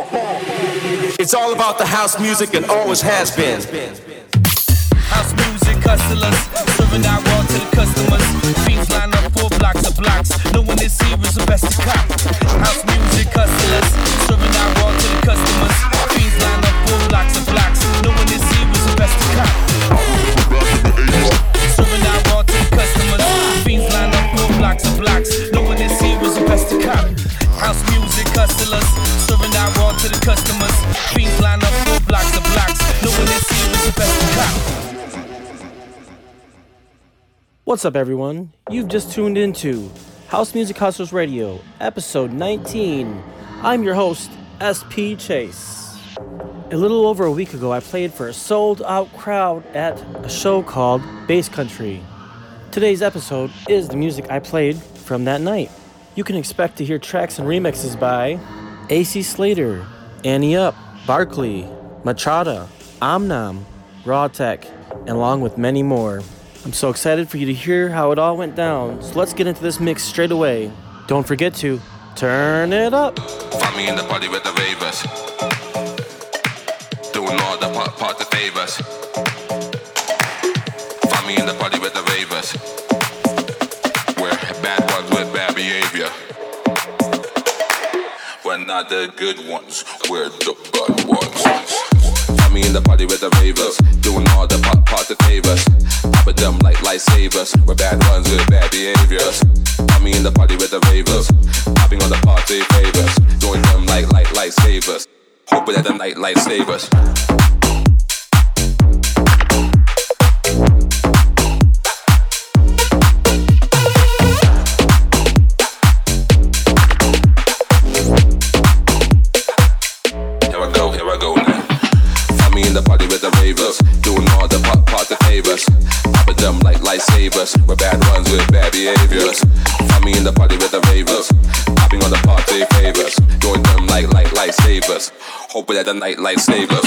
It's all about the house music and always has been. House music hustlers, serving out raw to the customers. Fiends line up four blocks of blocks. No one is here is the best to cop. House music hustlers, What's up, everyone? You've just tuned into House Music Hustlers Radio, episode 19. I'm your host, SP Chase. A little over a week ago, I played for a sold out crowd at a show called Bass Country. Today's episode is the music I played from that night. You can expect to hear tracks and remixes by AC Slater, Anti Up, Barkley, Machada, Omnom, Raw Tech, and along with many more. I'm so excited for you to hear how it all went down, so let's get into this mix straight away. Don't forget to turn it up. Find me in the party with the ravers. Doing all the part, part the favors. Find me in the party with the ravers. We're bad ones with bad behavior. We're not the good ones, we're the bad ones. Me in the party with the ravers. Doing all the part, part favors. Pop them like lifesavers. We're bad ones with bad behaviors. Find me in the party with the ravers. Popping on the party favors. Doing them like like lifesavers. Hoping that the night lifesavers. In the party with the ravers, doing all the part, part favors. Popping them like lifesavers. We're bad ones with bad behaviors. Find me in the party with the ravers, popping on the party favors, doing them like like lifesavers. Hoping that the night lifesavers.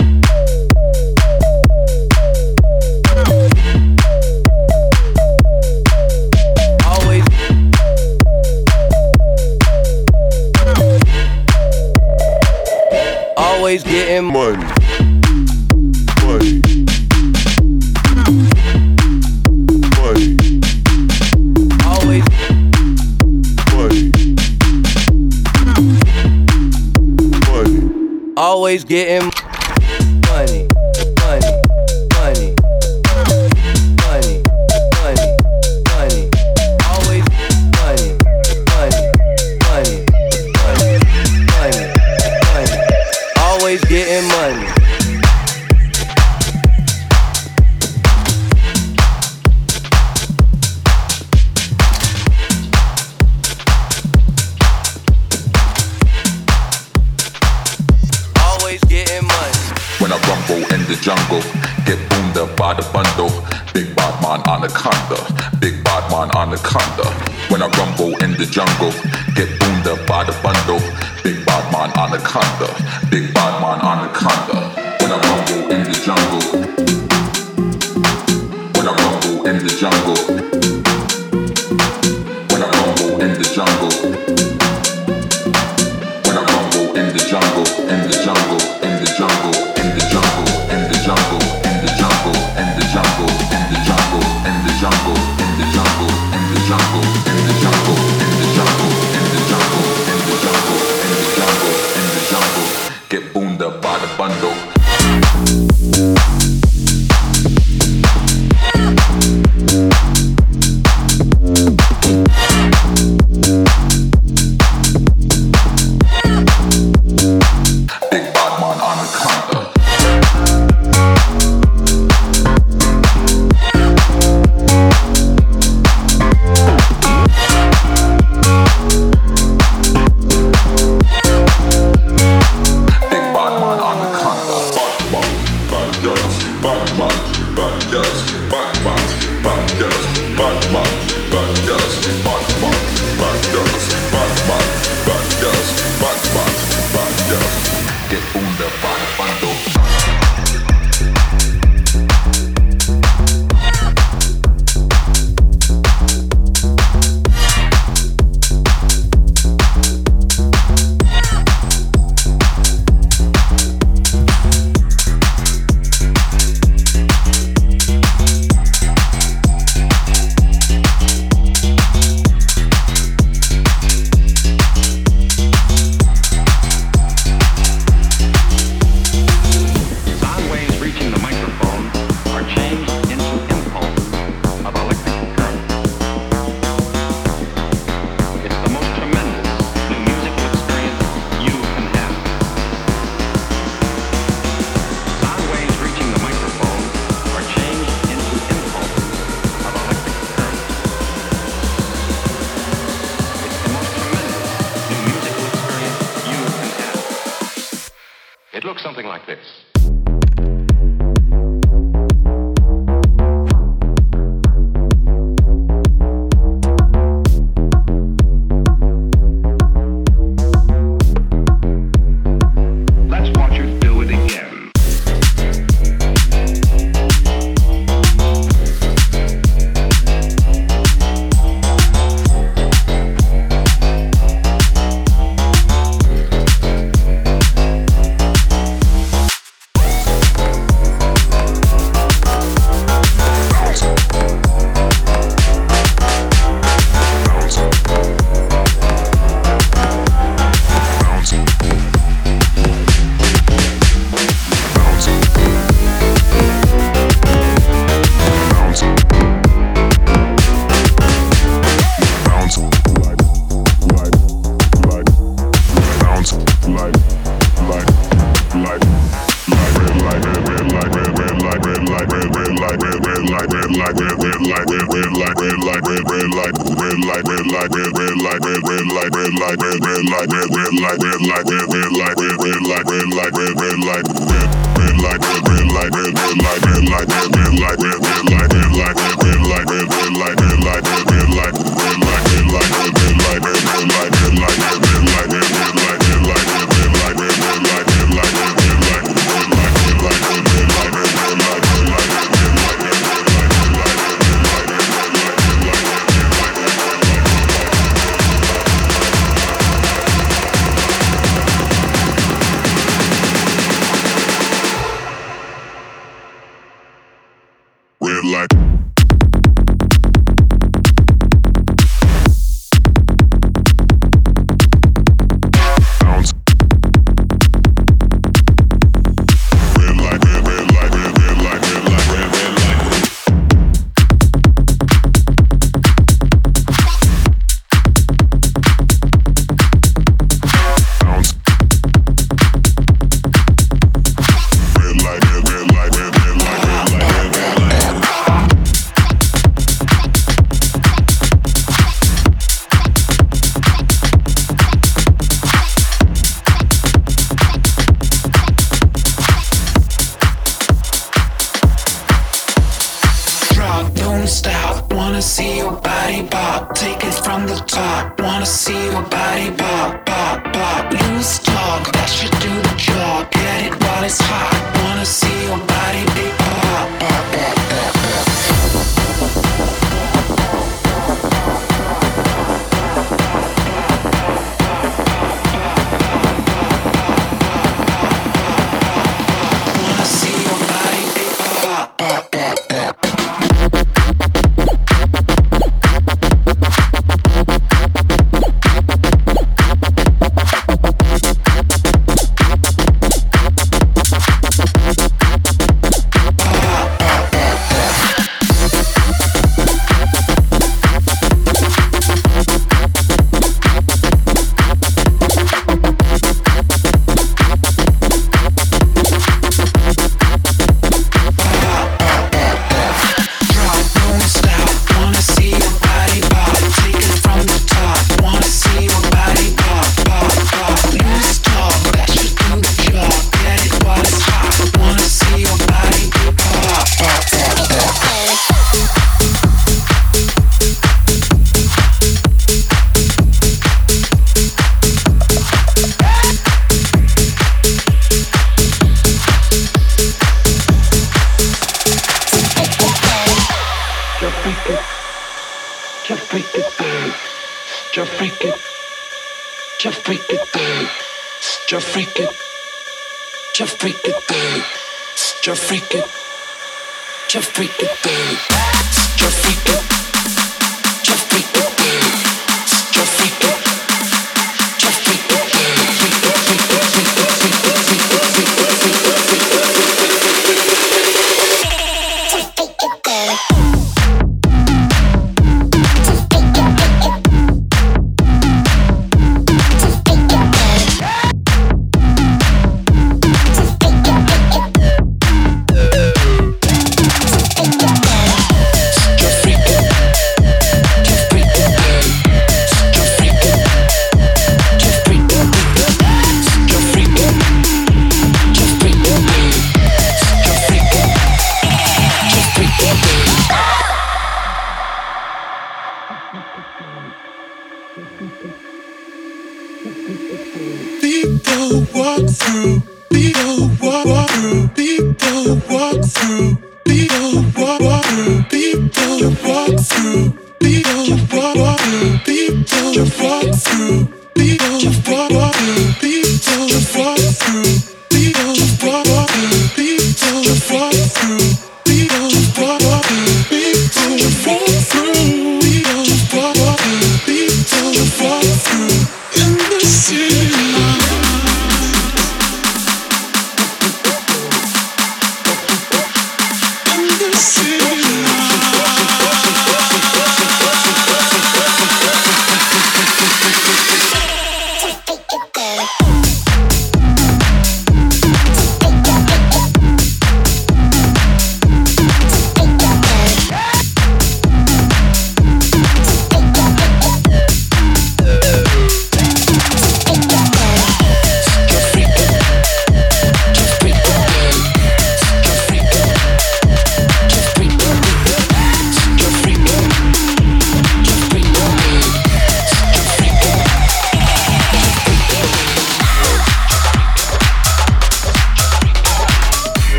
always getting. Just freak it. Just freak it down. Just freak it. Just freak it down. Just freak it. Just freak it down. Just freak it. Just freak it.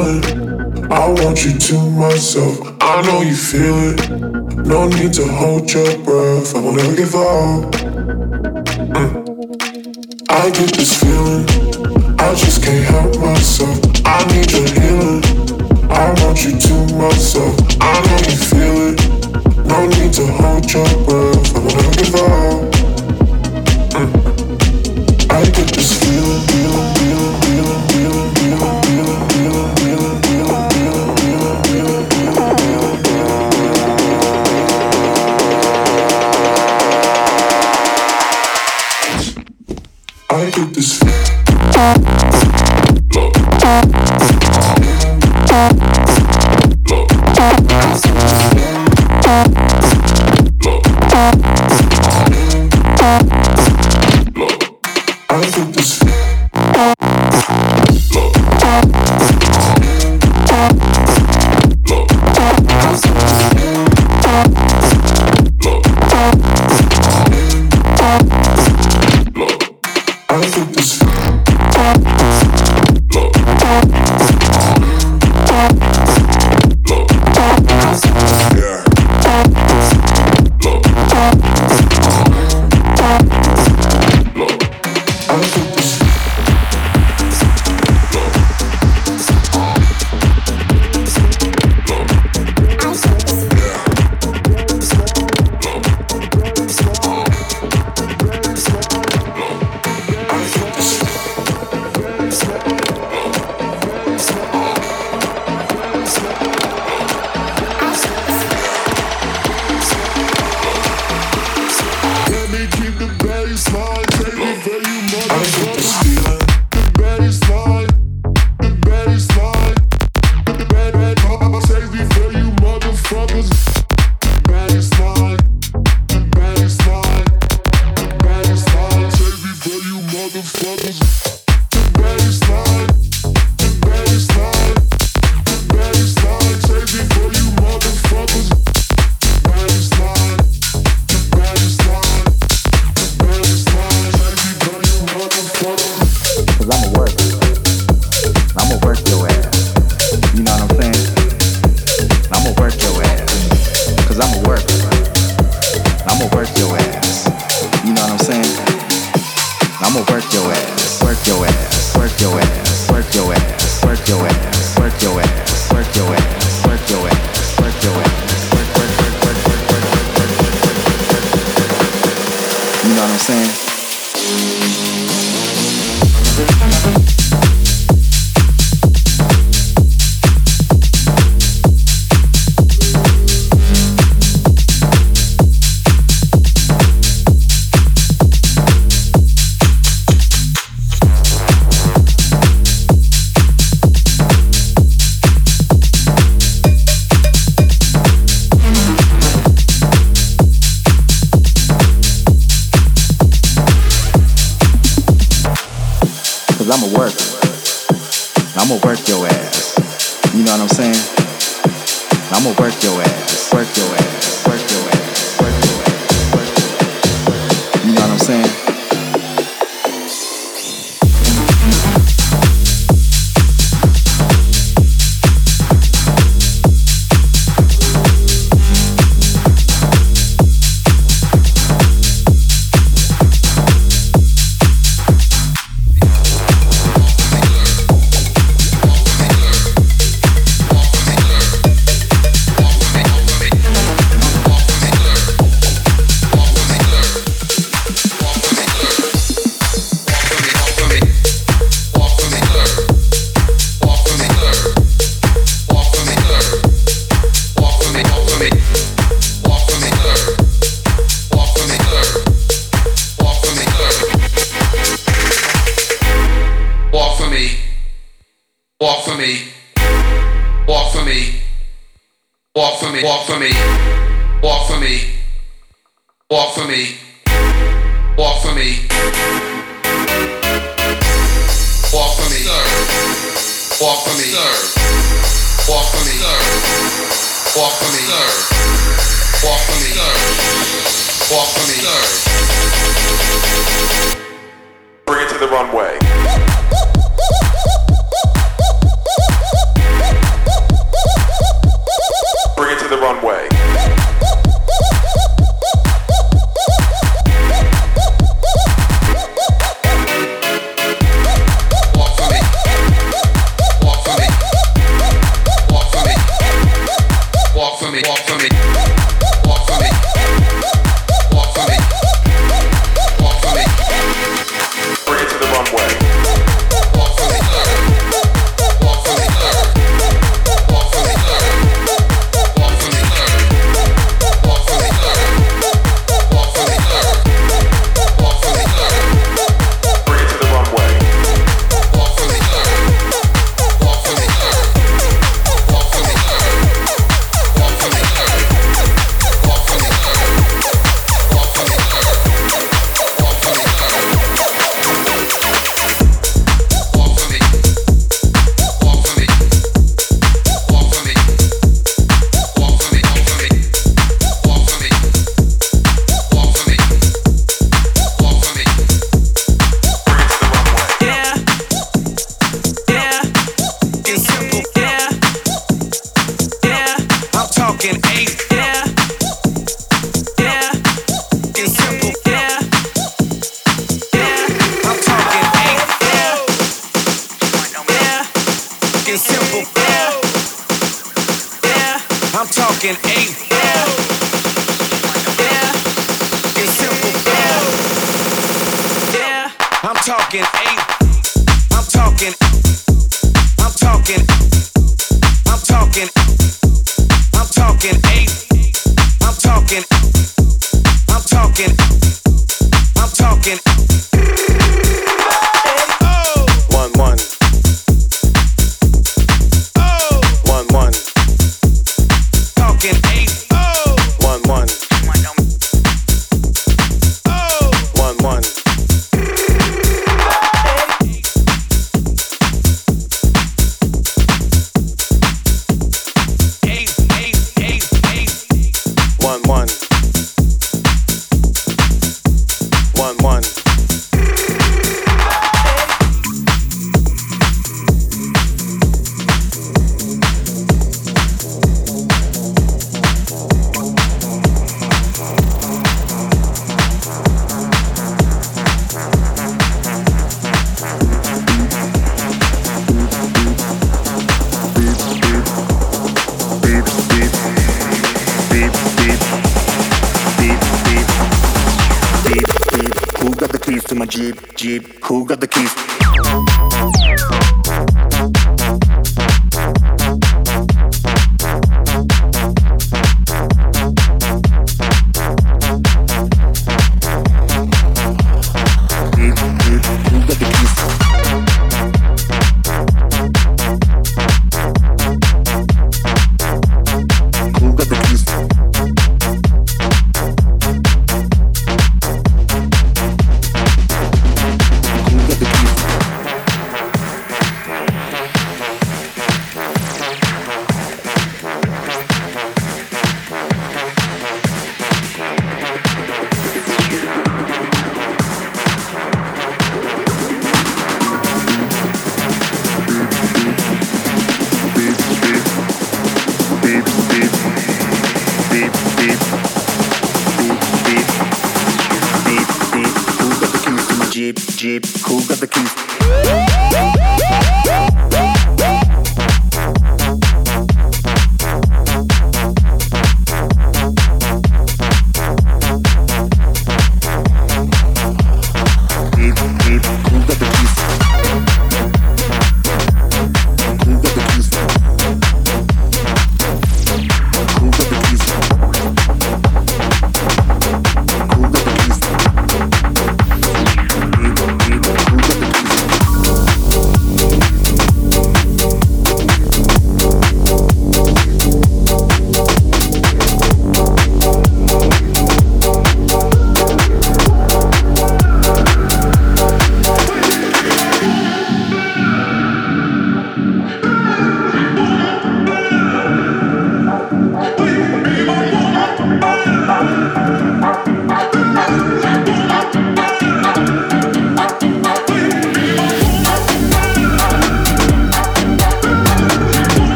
feel it. I want you to myself. I know you feel it. No need to hold your breath. I won't ever give up. Mm. I get this feeling. I just can't help myself. I need your healing. I want you to myself. I know you feel it. No need to hold your breath. I won't ever give up. Walk for me. Serve. Walk for me. Serve. Walk for me. Serve. Walk for me. Serve. Walk for me. Serve. Bring it to the runway. Bring it to the runway.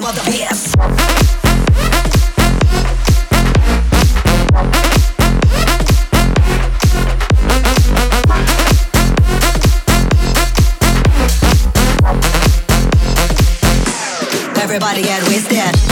The. Everybody get wasted.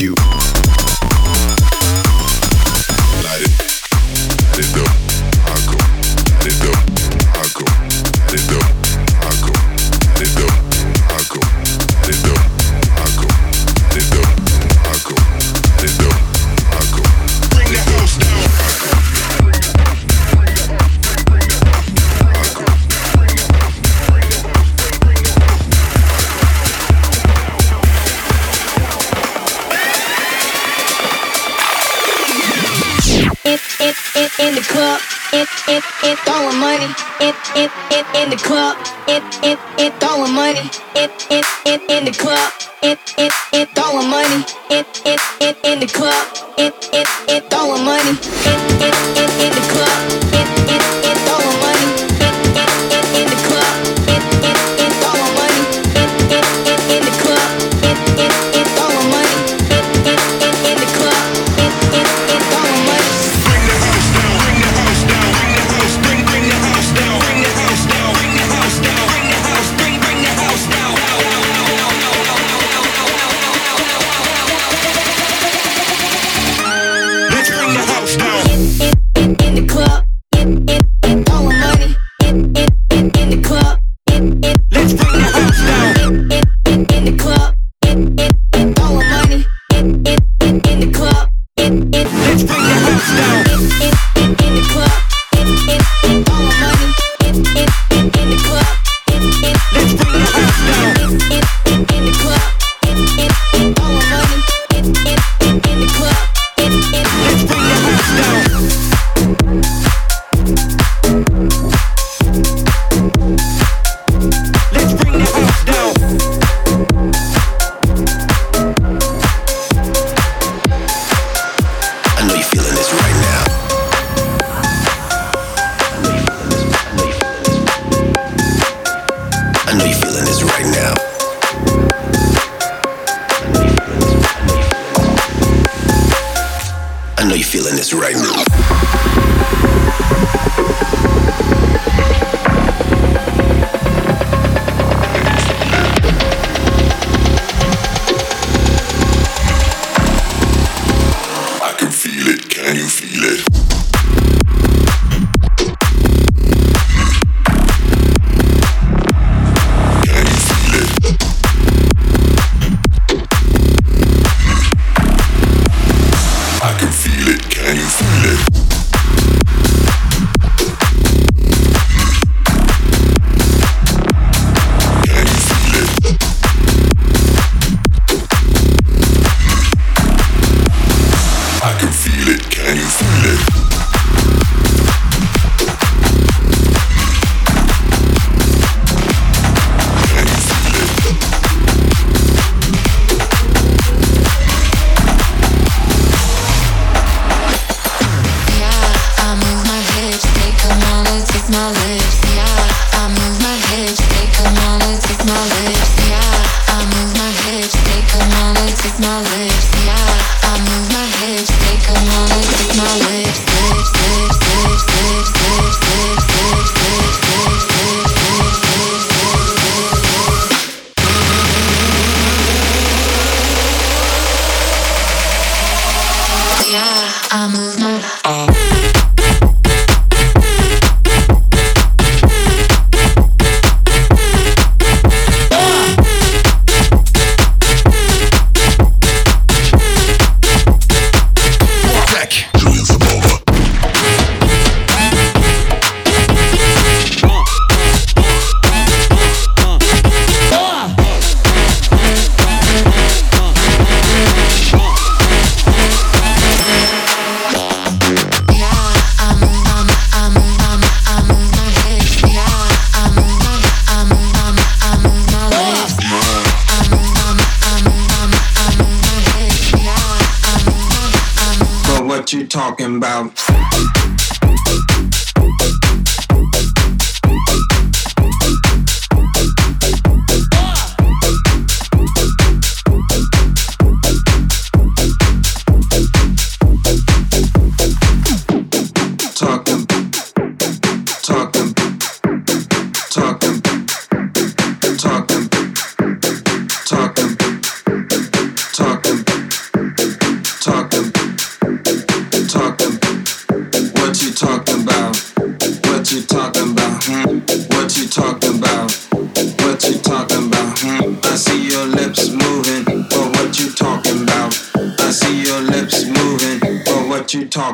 you. money, in in in in the club, in in in throwing money, in in in in the club, in in in throwing money, in in in in the club, in in in throwing money, in in in in the club, in in. in right now. what you talking about.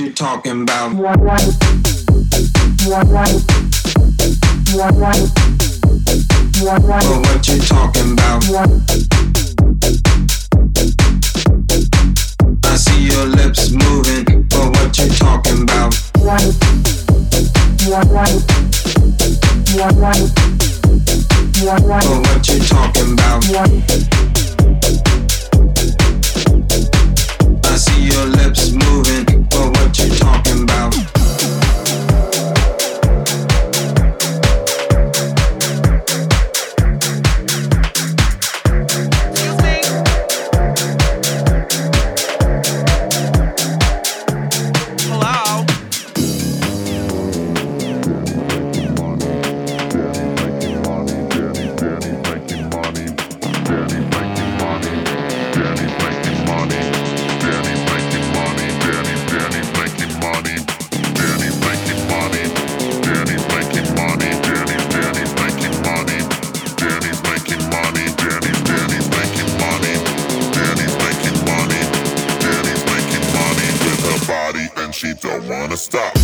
you talking about. What what you talking about? stop.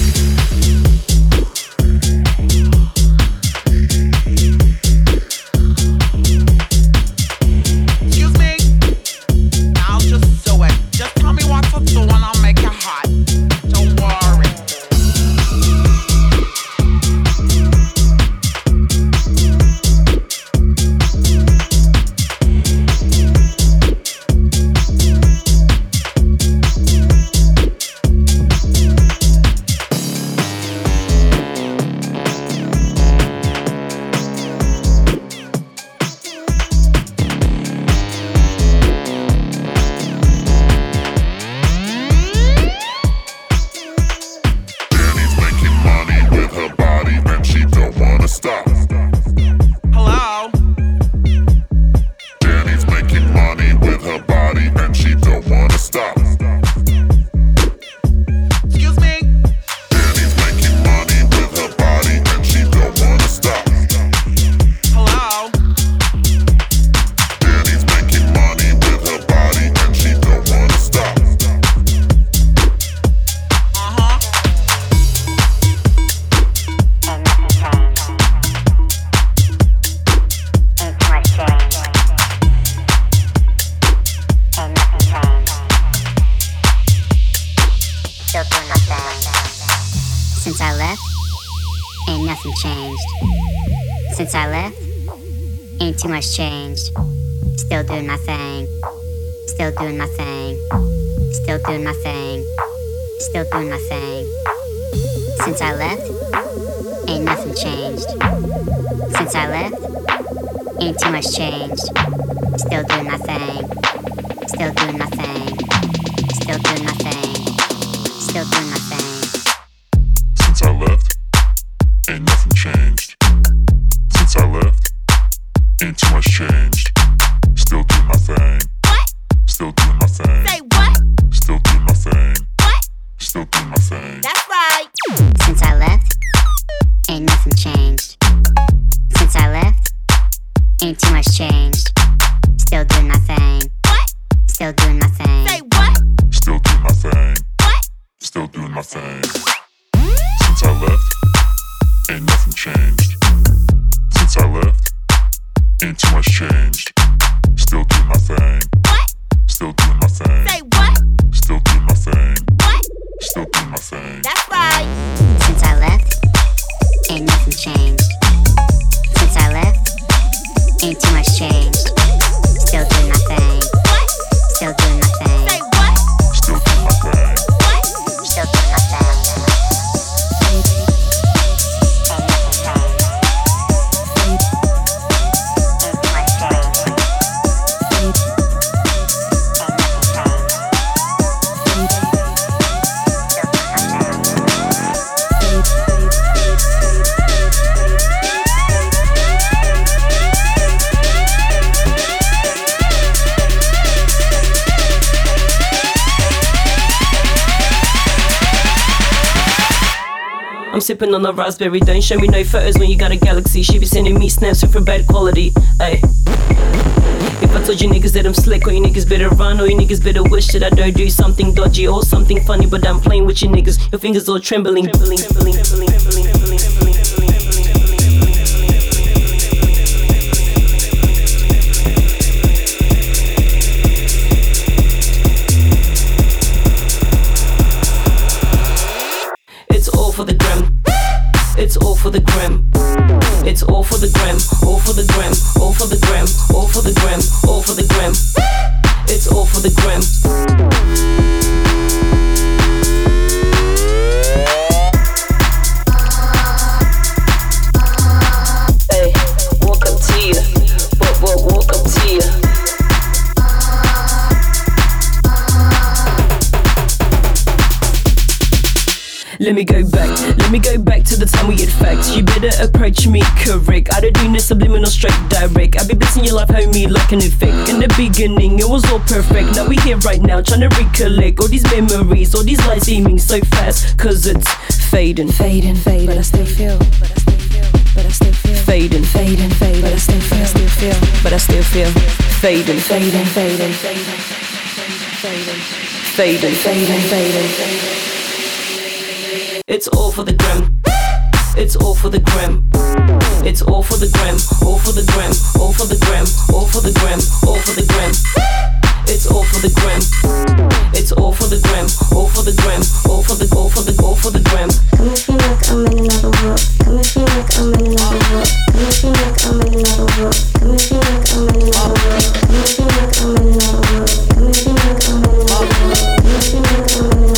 Sipping on the raspberry. Don't show me no photos when you got a galaxy. She be sending me snaps with her bad quality. Ay. If I told you niggas that I'm slick, or you niggas better run, or you niggas better wish that I don't do something dodgy or something funny, but I'm playing with you niggas. Your fingers all trembling, trembling, trembling, trembling. Let me go back, let me go back to the time we had facts. You better approach me correct. I don't do no subliminal straight direct. I be blessing your life, homie, like an effect. In the beginning, it was all perfect. Now we here right now, trying to recollect all these memories, all these lights seeming so fast. Cause it's fading, fading, fading. But I still feel, but I still feel, but I still feel. Fading, fading, fading. But I still feel, still feel, but I still feel. Fading Fading fading Fading, fading, fading, fading, fading, fading, fading. It's all for the gram. It's all for the gram. It's all for the gram. All for the gram. All for the gram. All for the gram. All for the gram. It's all for the gram. It's all for the gram. All for the gram. All for the all for the all for the gram. Come and feel like I'm in another world. Come and feel like I'm in another world. Come and feel like I'm in another world. Come and feel like I'm in another world. Come and feel like I'm in another world. Come and feel like I'm in another world. Come and feel like I'm in another world.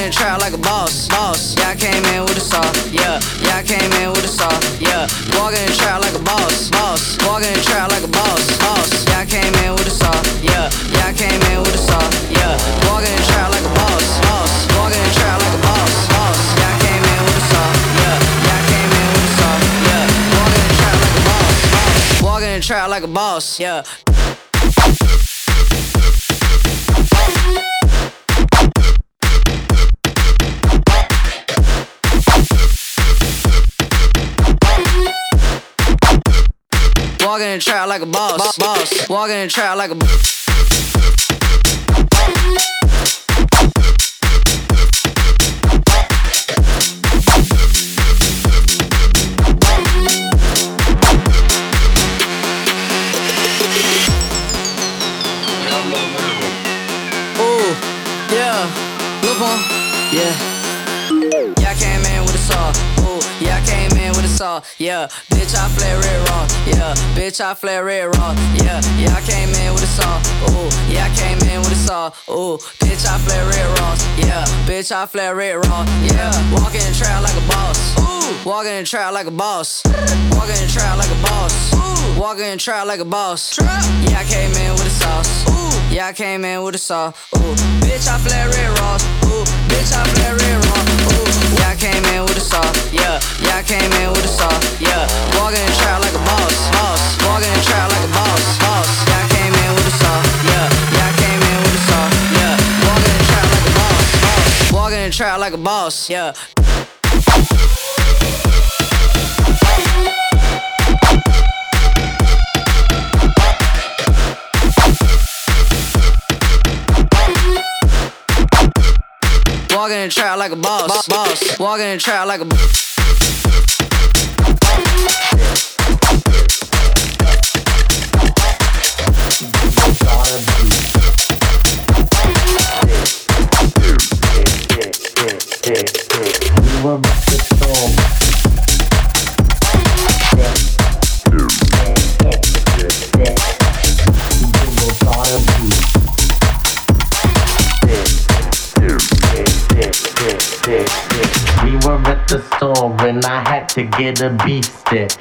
In the trap like a boss, boss. Yeah, I came in with a sauce, yeah, yeah, I came in with a sauce, yeah. Walking in the trap like a boss, boss. Walking in the trap like a boss, boss. Yeah, I came in with a sauce, yeah, yeah, I came in with a sauce, yeah. Walking in the trap like a boss, boss. Walking in the trap like a boss, boss. Yeah, I came in with a sauce, yeah, yeah, I came in with a sauce, yeah. Walking in the trap like a boss, boss. Walking in the trap like a boss, yeah. Walking in the trap like a boss, boss. Walking in the trap like a Ooh, yeah, look on, yeah. Yeah, I came in. with a saw. Ooh, yeah, I came in with a saw. Yeah, bitch, I flare red raw. Yeah, bitch, I flare red raw. Yeah, yeah, I came in with a saw. Ooh, yeah, I came in with a saw. Ooh, bitch, I flare red raw. Yeah, bitch, I flare red raw. Yeah, walking in the trap like a boss. Ooh, walking in the trap like a boss. Walking in the trap like a boss. Ooh, walking in the trap like a boss. Yeah, I came in with a sauce. Ooh, yeah, I came in with a saw. Ooh, bitch, I flare red raw. Ooh, bitch, I flare red raw. Ooh, yeah, I came in with a saw. Yeah, yeah, I came in with a saw. Yeah, walking in the trap like a boss. Boss, walking in the trap like a boss. Boss, yeah, I came in with. Yeah, yeah, I came in with. Yeah, walking in the trap like a boss. Boss, walking in the trap like a boss. Yeah. Walking in the trap like a boss, boss. Walking in the trap like a We store and I had to get a beef stick.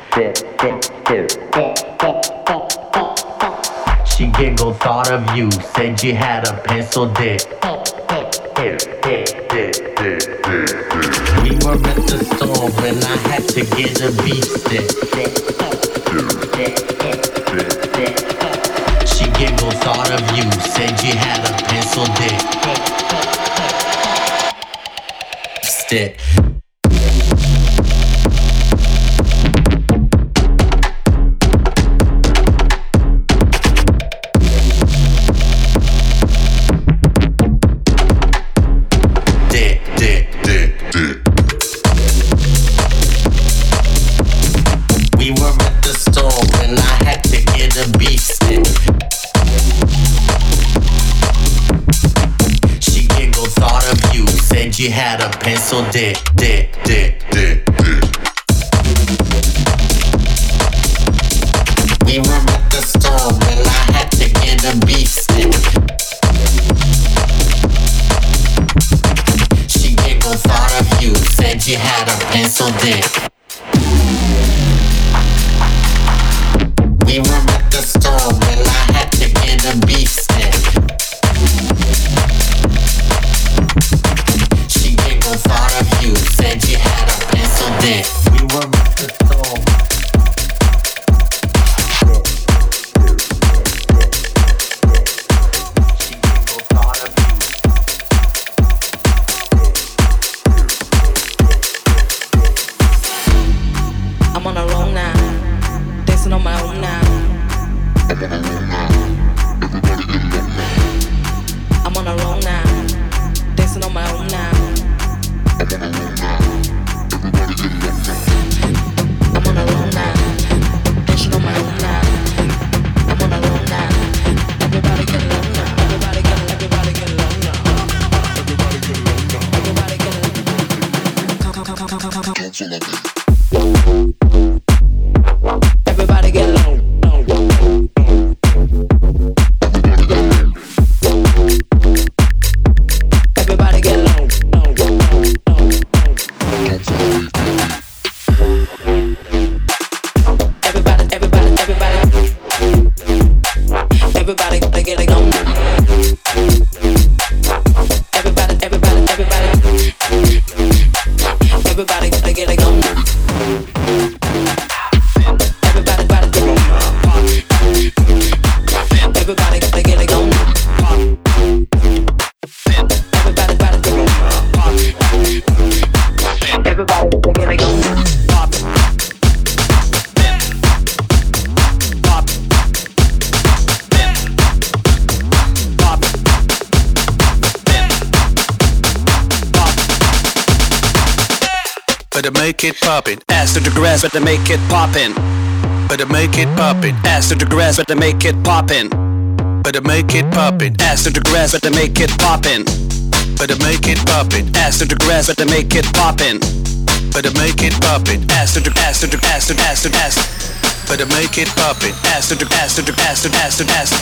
She giggled, thought of you, said you had a pencil dick. We were at the store when I had to get a beef stick. She giggled, thought of you, said you had a pencil dick. Stick. She had a pencil dick, dick. Make it poppin'. Ass to the grass, better make it poppin'. Better make it poppin'. Ass to the grass, better make it poppin'. Better make it poppin'. Ass to the grass, better make it poppin'. Better make it poppin'. Ass to the grass, better make it poppin'. Better make it poppin'. Ass to the ass to the ass to ass to ass. Better make it poppin'. Ass to the ass to the ass to ass to ass.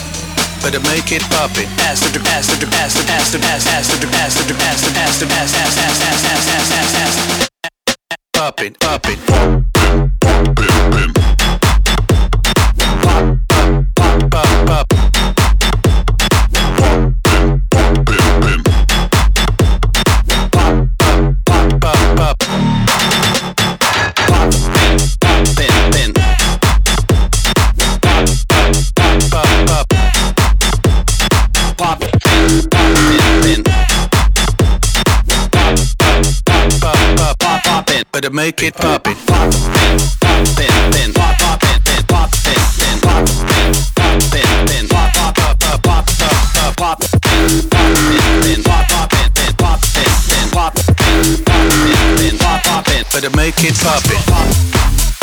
Better make it poppin'. Ass to the ass to the ass to ass to ass ass to the ass to the ass to ass to ass ass ass ass ass ass ass up and up and up. Pop, up pop, up. Poppin'. Better make it poppin'. Pop, pin, pin. Pop, pop, pin, pin. Pop, pin, pin. Pop, pin, pin, pin. Pop, pop, pop, pop, pop, pop, pop, pop. Pin, pin. Pop, pop, pin, pin. Pop, pin, pin. Pop, pin, pin, pin. Pop, pop, pin. Better make it poppin'.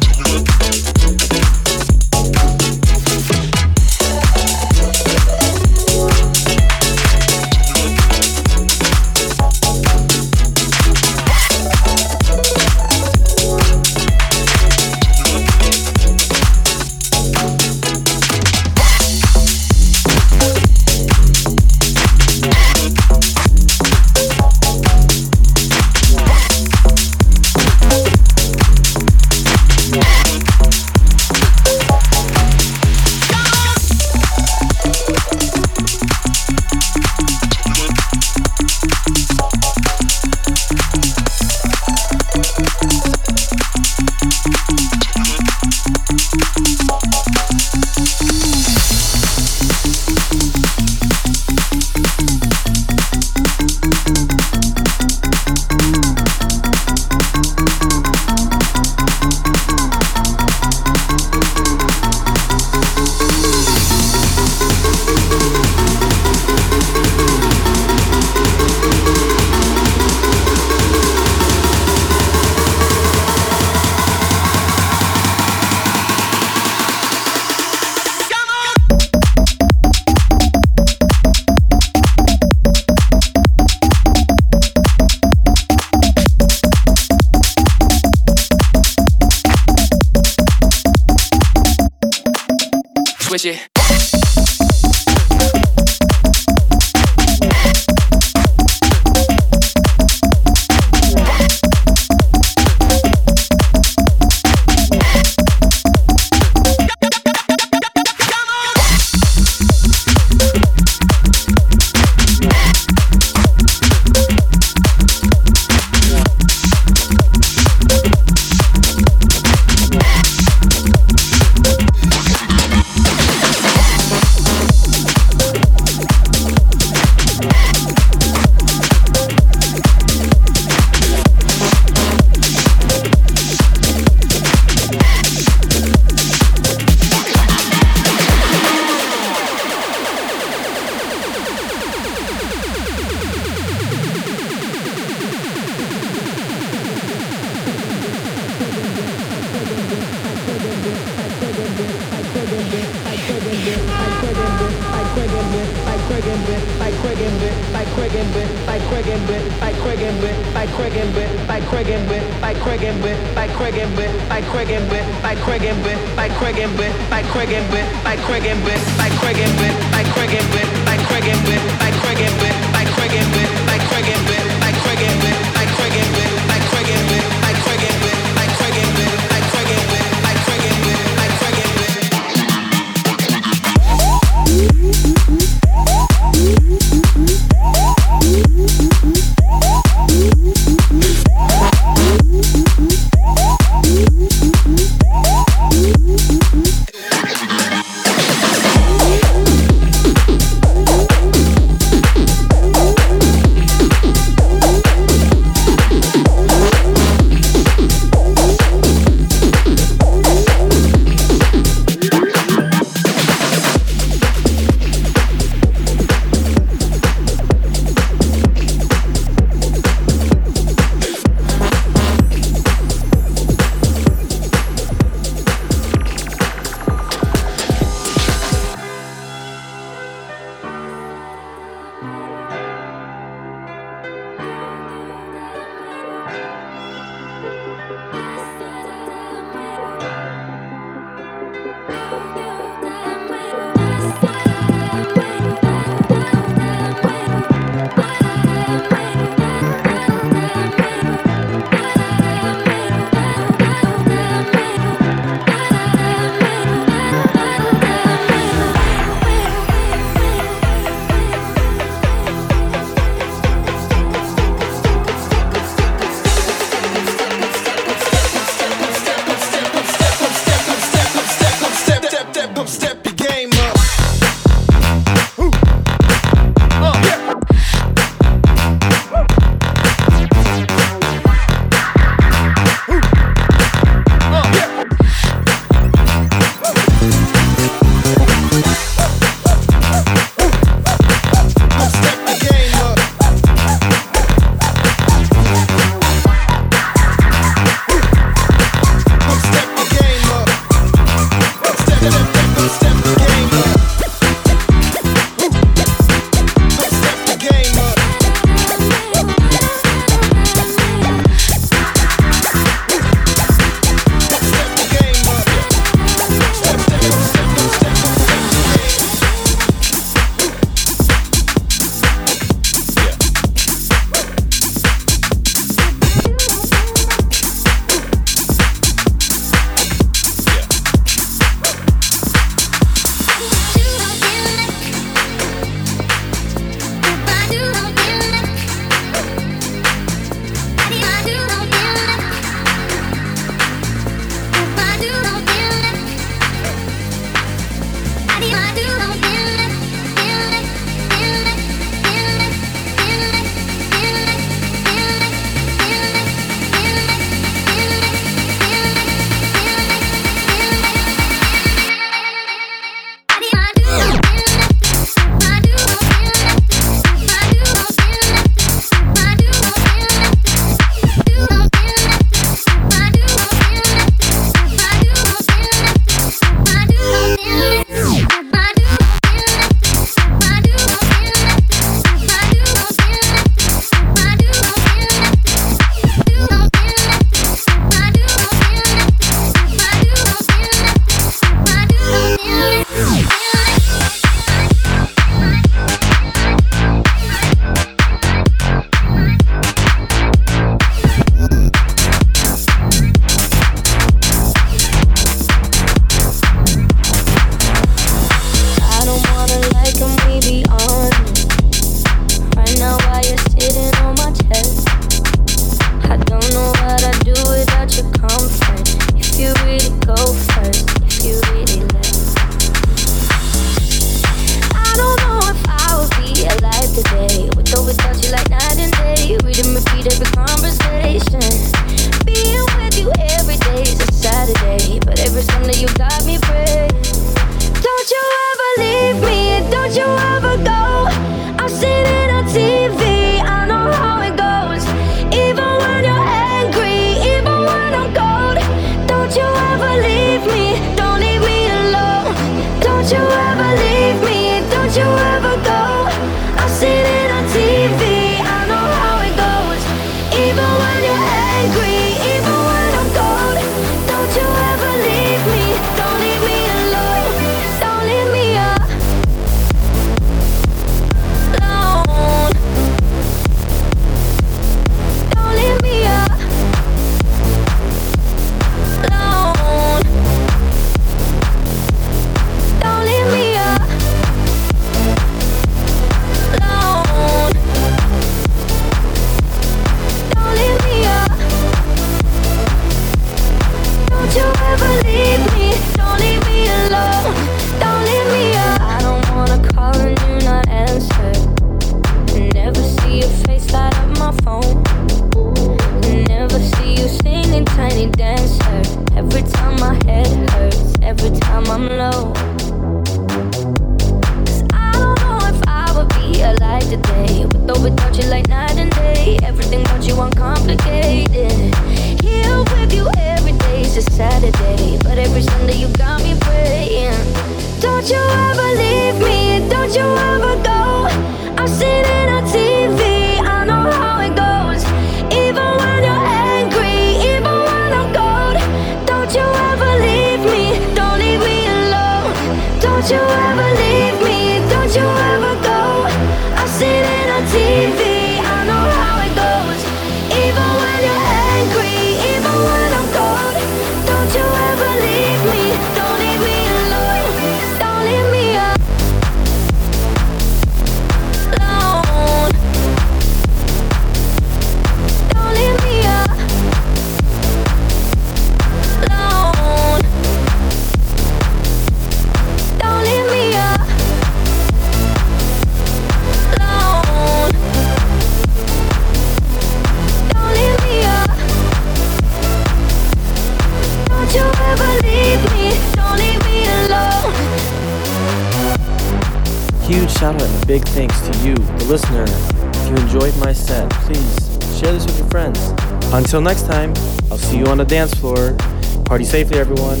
Until next time, I'll see you on the dance floor. Party safely, everyone.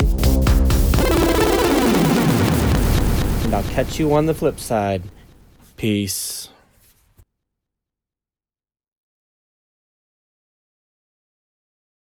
And I'll catch you on the flip side. Peace.